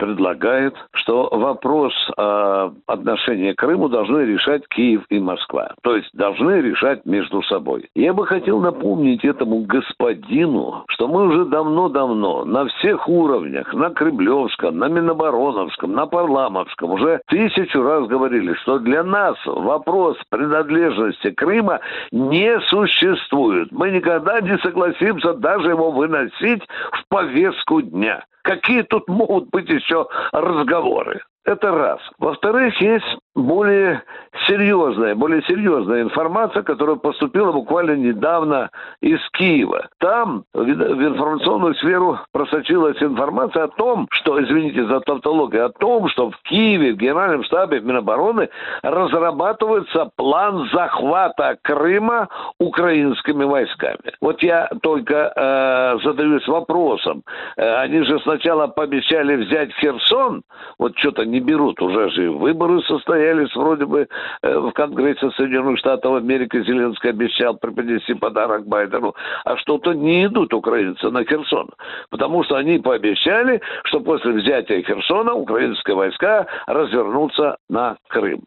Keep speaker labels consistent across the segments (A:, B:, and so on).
A: предлагает, что вопрос э, отношения к Крыму должны решать Киев и Москва. То есть должны решать между собой. Я бы хотел напомнить этому господину, что мы уже давно-давно на всех уровнях, на Кремлевском, на Минобороновском, на Парламовском, уже тысячу раз говорили, что для нас вопрос принадлежности Крыма не существует. Мы никогда не согласимся даже его выносить в повестку дня. Какие тут могут быть еще разговоры? Это раз. Во-вторых, есть более серьезная, более серьезная информация, которая поступила буквально недавно из Киева. Там в информационную сферу просочилась информация о том, что, извините за тавтологию, о том, что в Киеве, в Генеральном штабе Минобороны разрабатывается план захвата Крыма украинскими войсками. Вот я только э, задаюсь вопросом. Э, они же сначала пообещали взять Херсон, вот что-то не берут, уже же выборы состоялись вроде бы э, в Конгрессе Соединенных Штатов Америки, Зеленский обещал преподнести подарок Байдену, а что-то не идут украинцы на Херсон, потому что они пообещали, что после взятия Херсона украинские войска развернутся на Крым.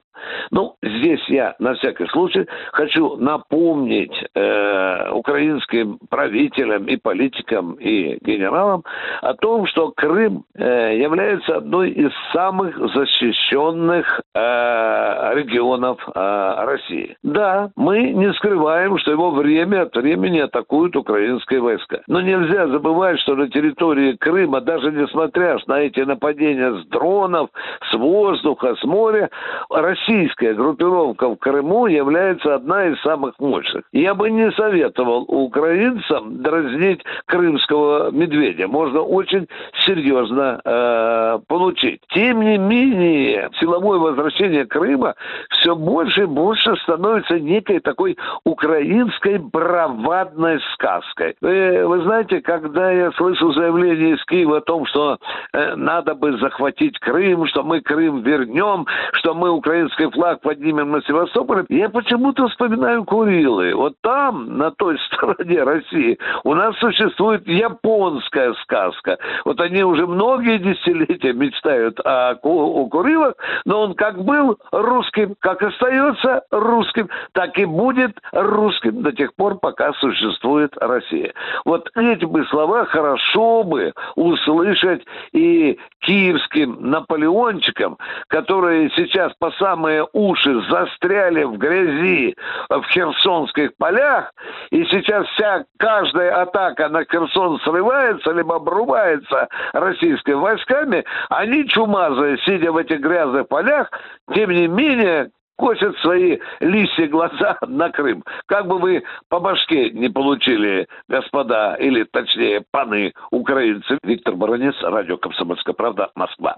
A: Ну, здесь я на всякий случай хочу напомнить э, украинским правителям и политикам и генералам о том, что Крым э, является одной из самых защищенных э, регионов э, России. Да, мы не скрываем, что его время от времени атакуют украинские войска. Но нельзя забывать, что на территории Крыма, даже несмотря на эти нападения с дронов, с воздуха, с моря, российская группировка в Крыму является одна из самых мощных. Я бы не советовал украинцам дразнить крымского медведя. Можно очень серьезно э, получить. Тем не менее, силовое возвращение Крыма все больше и больше становится некой такой украинской бравадной сказкой. Вы, вы знаете, когда я слышу заявление из Киева о том, что э, надо бы захватить Крым, что мы Крым вернем, что мы украинский флаг поднимем на Севастополе, я почему-то вспоминаю Курилы. Вот там, на той стороне России, у нас существует японская сказка. Вот они уже многие десятилетия мечтают о, о Курилах, но он как был русским, как остается русским, так и будет русским до тех пор, пока существует Россия. Вот эти бы слова хорошо бы услышать и киевским наполеончикам, которые сейчас по самые уши застряли в грязи в херсонских полях, и сейчас вся, каждая атака на Херсон срывается, либо обрубается российскими войсками, они чумазые, сидя в этих грязных полях, тем не менее, косят свои лисьи глаза на Крым. Как бы вы по башке не получили, господа, или точнее, паны украинцы. Виктор Баранец, радио «Комсомольская правда», Москва.